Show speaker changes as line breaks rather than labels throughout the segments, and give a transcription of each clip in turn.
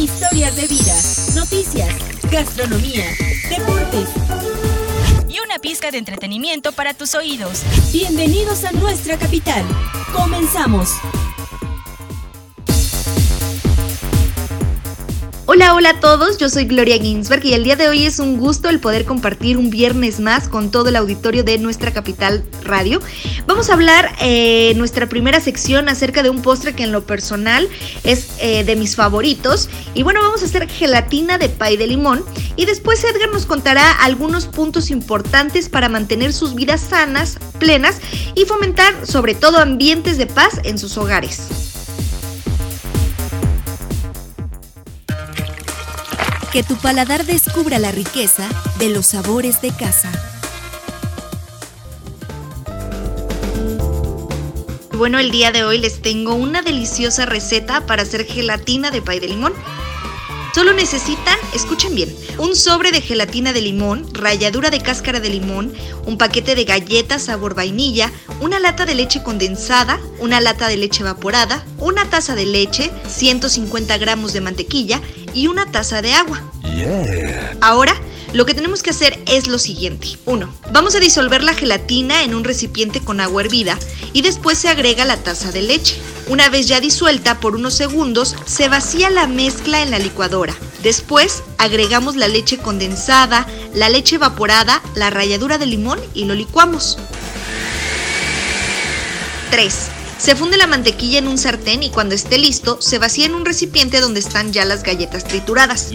historias de vida, noticias, gastronomía, deportes
y una pizca de entretenimiento para tus oídos.
Bienvenidos a nuestra capital. Comenzamos.
Hola, hola a todos, yo soy Gloria Ginsberg y el día de hoy es un gusto el poder compartir un viernes más con todo el auditorio de nuestra capital radio. Vamos a hablar eh, nuestra primera sección acerca de un postre que en lo personal es eh, de mis favoritos. Y bueno, vamos a hacer gelatina de pay de limón y después Edgar nos contará algunos puntos importantes para mantener sus vidas sanas, plenas y fomentar sobre todo ambientes de paz en sus hogares.
Que tu paladar descubra la riqueza de los sabores de casa.
Bueno, el día de hoy les tengo una deliciosa receta para hacer gelatina de pay de limón. Solo necesitan, escuchen bien, un sobre de gelatina de limón, ralladura de cáscara de limón, un paquete de galletas sabor vainilla, una lata de leche condensada, una lata de leche evaporada, una taza de leche, 150 gramos de mantequilla y una taza de agua. Ahora, lo que tenemos que hacer es lo siguiente. 1. Vamos a disolver la gelatina en un recipiente con agua hervida y después se agrega la taza de leche. Una vez ya disuelta por unos segundos, se vacía la mezcla en la licuadora. Después agregamos la leche condensada, la leche evaporada, la ralladura de limón y lo licuamos. 3. Se funde la mantequilla en un sartén y cuando esté listo, se vacía en un recipiente donde están ya las galletas trituradas.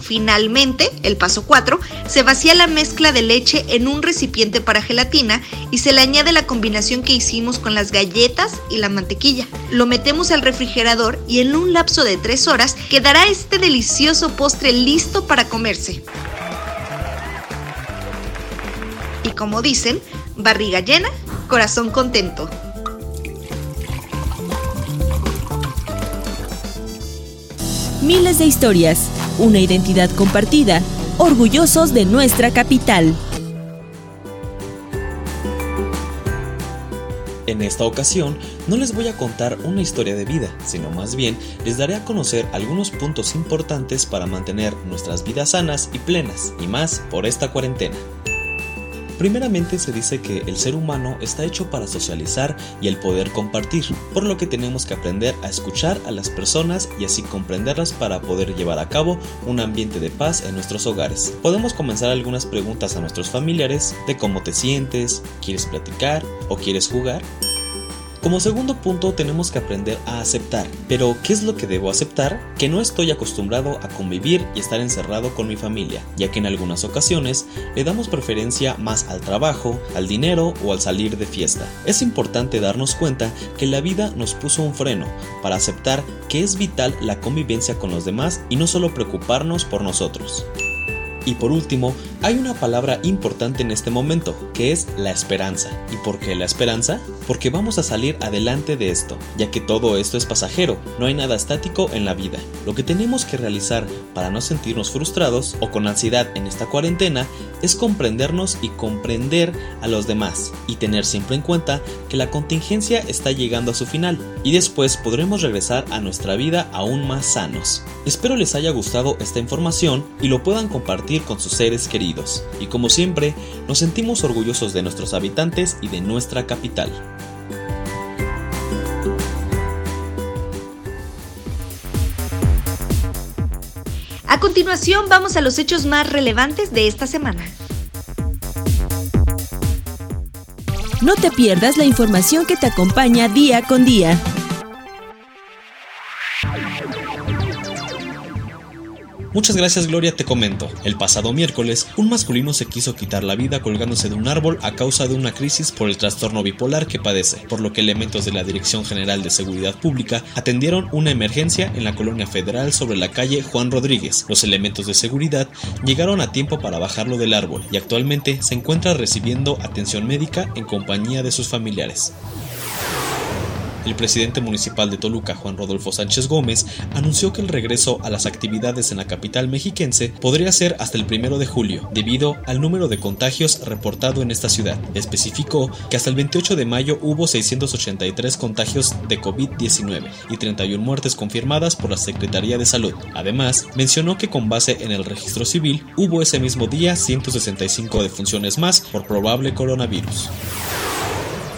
Finalmente, el paso 4, se vacía la mezcla de leche en un recipiente para gelatina y se le añade la combinación que hicimos con las galletas y la mantequilla. Lo metemos al refrigerador y en un lapso de 3 horas quedará este delicioso postre listo para comerse. Y como dicen, barriga llena, corazón contento.
Miles de historias, una identidad compartida, orgullosos de nuestra capital.
En esta ocasión no les voy a contar una historia de vida, sino más bien les daré a conocer algunos puntos importantes para mantener nuestras vidas sanas y plenas, y más por esta cuarentena. Primeramente se dice que el ser humano está hecho para socializar y el poder compartir, por lo que tenemos que aprender a escuchar a las personas y así comprenderlas para poder llevar a cabo un ambiente de paz en nuestros hogares. Podemos comenzar algunas preguntas a nuestros familiares de cómo te sientes, quieres platicar o quieres jugar. Como segundo punto tenemos que aprender a aceptar. Pero, ¿qué es lo que debo aceptar? Que no estoy acostumbrado a convivir y estar encerrado con mi familia, ya que en algunas ocasiones le damos preferencia más al trabajo, al dinero o al salir de fiesta. Es importante darnos cuenta que la vida nos puso un freno para aceptar que es vital la convivencia con los demás y no solo preocuparnos por nosotros. Y por último, hay una palabra importante en este momento, que es la esperanza. ¿Y por qué la esperanza? Porque vamos a salir adelante de esto, ya que todo esto es pasajero, no hay nada estático en la vida. Lo que tenemos que realizar para no sentirnos frustrados o con ansiedad en esta cuarentena es comprendernos y comprender a los demás, y tener siempre en cuenta que la contingencia está llegando a su final, y después podremos regresar a nuestra vida aún más sanos. Espero les haya gustado esta información y lo puedan compartir con sus seres queridos, y como siempre, nos sentimos orgullosos de nuestros habitantes y de nuestra capital.
A continuación vamos a los hechos más relevantes de esta semana.
No te pierdas la información que te acompaña día con día.
Muchas gracias Gloria, te comento. El pasado miércoles, un masculino se quiso quitar la vida colgándose de un árbol a causa de una crisis por el trastorno bipolar que padece, por lo que elementos de la Dirección General de Seguridad Pública atendieron una emergencia en la colonia federal sobre la calle Juan Rodríguez. Los elementos de seguridad llegaron a tiempo para bajarlo del árbol y actualmente se encuentra recibiendo atención médica en compañía de sus familiares. El presidente municipal de Toluca, Juan Rodolfo Sánchez Gómez, anunció que el regreso a las actividades en la capital mexiquense podría ser hasta el primero de julio, debido al número de contagios reportado en esta ciudad. Especificó que hasta el 28 de mayo hubo 683 contagios de COVID-19 y 31 muertes confirmadas por la Secretaría de Salud. Además, mencionó que con base en el registro civil hubo ese mismo día 165 defunciones más por probable coronavirus.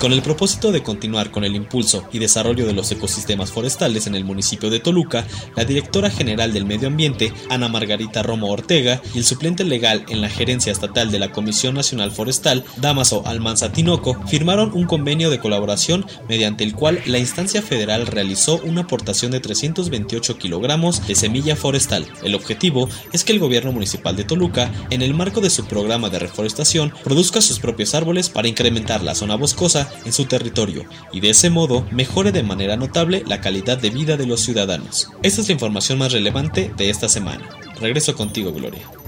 Con el propósito de continuar con el impulso y desarrollo de los ecosistemas forestales en el municipio de Toluca, la directora general del Medio Ambiente, Ana Margarita Romo Ortega, y el suplente legal en la gerencia estatal de la Comisión Nacional Forestal, Damaso Almanza Tinoco, firmaron un convenio de colaboración mediante el cual la instancia federal realizó una aportación de 328 kilogramos de semilla forestal. El objetivo es que el gobierno municipal de Toluca, en el marco de su programa de reforestación, produzca sus propios árboles para incrementar la zona boscosa en su territorio y de ese modo mejore de manera notable la calidad de vida de los ciudadanos. Esta es la información más relevante de esta semana. Regreso contigo, Gloria.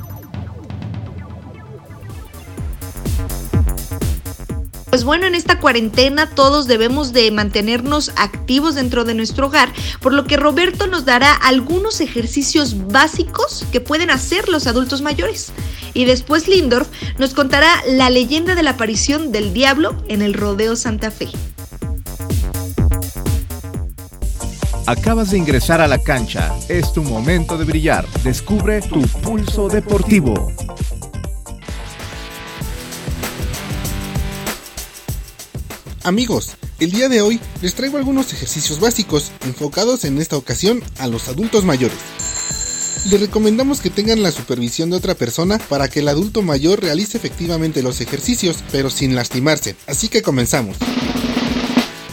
Pues bueno, en esta cuarentena todos debemos de mantenernos activos dentro de nuestro hogar, por lo que Roberto nos dará algunos ejercicios básicos que pueden hacer los adultos mayores. Y después Lindorf nos contará la leyenda de la aparición del diablo en el Rodeo Santa Fe.
Acabas de ingresar a la cancha. Es tu momento de brillar. Descubre tu pulso deportivo.
Amigos, el día de hoy les traigo algunos ejercicios básicos enfocados en esta ocasión a los adultos mayores. Les recomendamos que tengan la supervisión de otra persona para que el adulto mayor realice efectivamente los ejercicios, pero sin lastimarse. Así que comenzamos.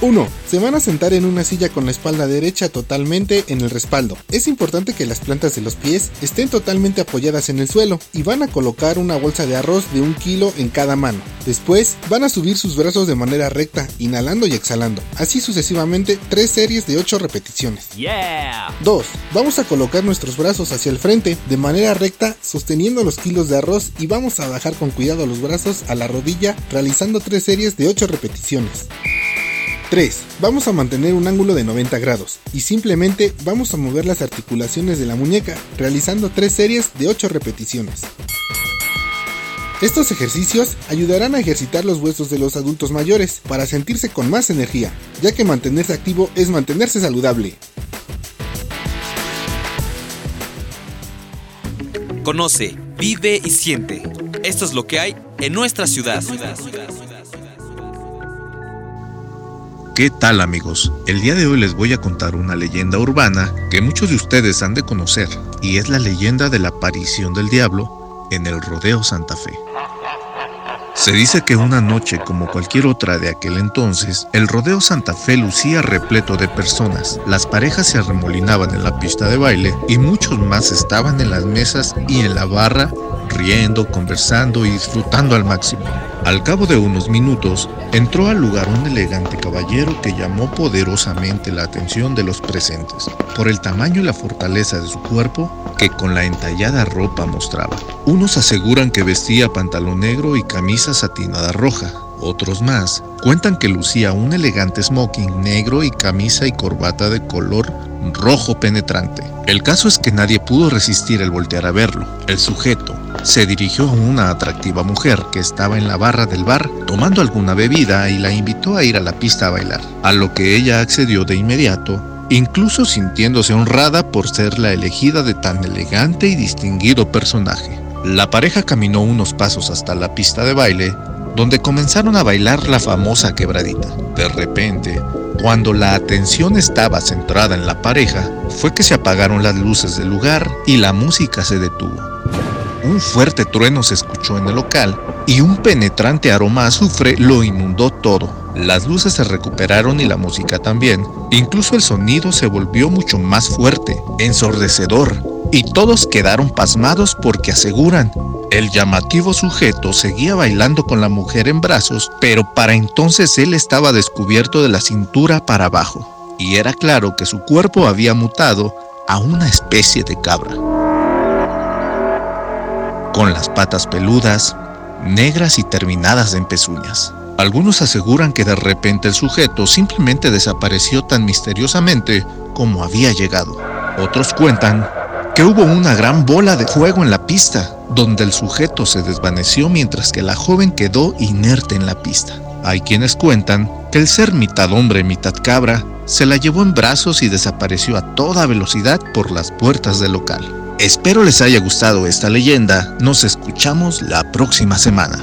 1. Se van a sentar en una silla con la espalda derecha totalmente en el respaldo. Es importante que las plantas de los pies estén totalmente apoyadas en el suelo y van a colocar una bolsa de arroz de un kilo en cada mano. Después van a subir sus brazos de manera recta, inhalando y exhalando. Así sucesivamente, tres series de 8 repeticiones. 2. Vamos a colocar nuestros brazos hacia el frente de manera recta, sosteniendo los kilos de arroz y vamos a bajar con cuidado los brazos a la rodilla, realizando tres series de 8 repeticiones. 3. Vamos a mantener un ángulo de 90 grados y simplemente vamos a mover las articulaciones de la muñeca realizando 3 series de 8 repeticiones. Estos ejercicios ayudarán a ejercitar los huesos de los adultos mayores para sentirse con más energía, ya que mantenerse activo es mantenerse saludable.
Conoce, vive y siente. Esto es lo que hay en nuestra ciudad.
¿Qué tal amigos? El día de hoy les voy a contar una leyenda urbana que muchos de ustedes han de conocer y es la leyenda de la aparición del diablo en el Rodeo Santa Fe. Se dice que una noche como cualquier otra de aquel entonces, el Rodeo Santa Fe lucía repleto de personas, las parejas se arremolinaban en la pista de baile y muchos más estaban en las mesas y en la barra riendo, conversando y disfrutando al máximo. Al cabo de unos minutos, entró al lugar un elegante caballero que llamó poderosamente la atención de los presentes, por el tamaño y la fortaleza de su cuerpo que con la entallada ropa mostraba. Unos aseguran que vestía pantalón negro y camisa satinada roja, otros más cuentan que lucía un elegante smoking negro y camisa y corbata de color rojo penetrante. El caso es que nadie pudo resistir el voltear a verlo. El sujeto se dirigió a una atractiva mujer que estaba en la barra del bar tomando alguna bebida y la invitó a ir a la pista a bailar, a lo que ella accedió de inmediato, incluso sintiéndose honrada por ser la elegida de tan elegante y distinguido personaje. La pareja caminó unos pasos hasta la pista de baile, donde comenzaron a bailar la famosa quebradita. De repente, cuando la atención estaba centrada en la pareja, fue que se apagaron las luces del lugar y la música se detuvo. Un fuerte trueno se escuchó en el local y un penetrante aroma a azufre lo inundó todo. Las luces se recuperaron y la música también. Incluso el sonido se volvió mucho más fuerte, ensordecedor, y todos quedaron pasmados porque aseguran, el llamativo sujeto seguía bailando con la mujer en brazos, pero para entonces él estaba descubierto de la cintura para abajo, y era claro que su cuerpo había mutado a una especie de cabra con las patas peludas, negras y terminadas en pezuñas. Algunos aseguran que de repente el sujeto simplemente desapareció tan misteriosamente como había llegado. Otros cuentan que hubo una gran bola de fuego en la pista, donde el sujeto se desvaneció mientras que la joven quedó inerte en la pista. Hay quienes cuentan que el ser mitad hombre, mitad cabra, se la llevó en brazos y desapareció a toda velocidad por las puertas del local. Espero les haya gustado esta leyenda, nos escuchamos la próxima semana.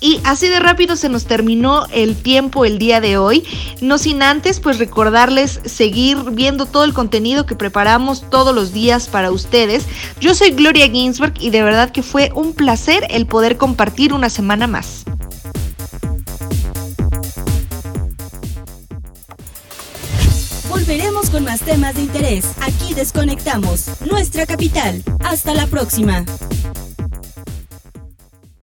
Y así de rápido se nos terminó el tiempo el día de hoy. No sin antes, pues recordarles seguir viendo todo el contenido que preparamos todos los días para ustedes. Yo soy Gloria Ginsberg y de verdad que fue un placer el poder compartir una semana más.
Volveremos con más temas de interés. Aquí desconectamos nuestra capital. Hasta la próxima.